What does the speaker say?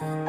Bye.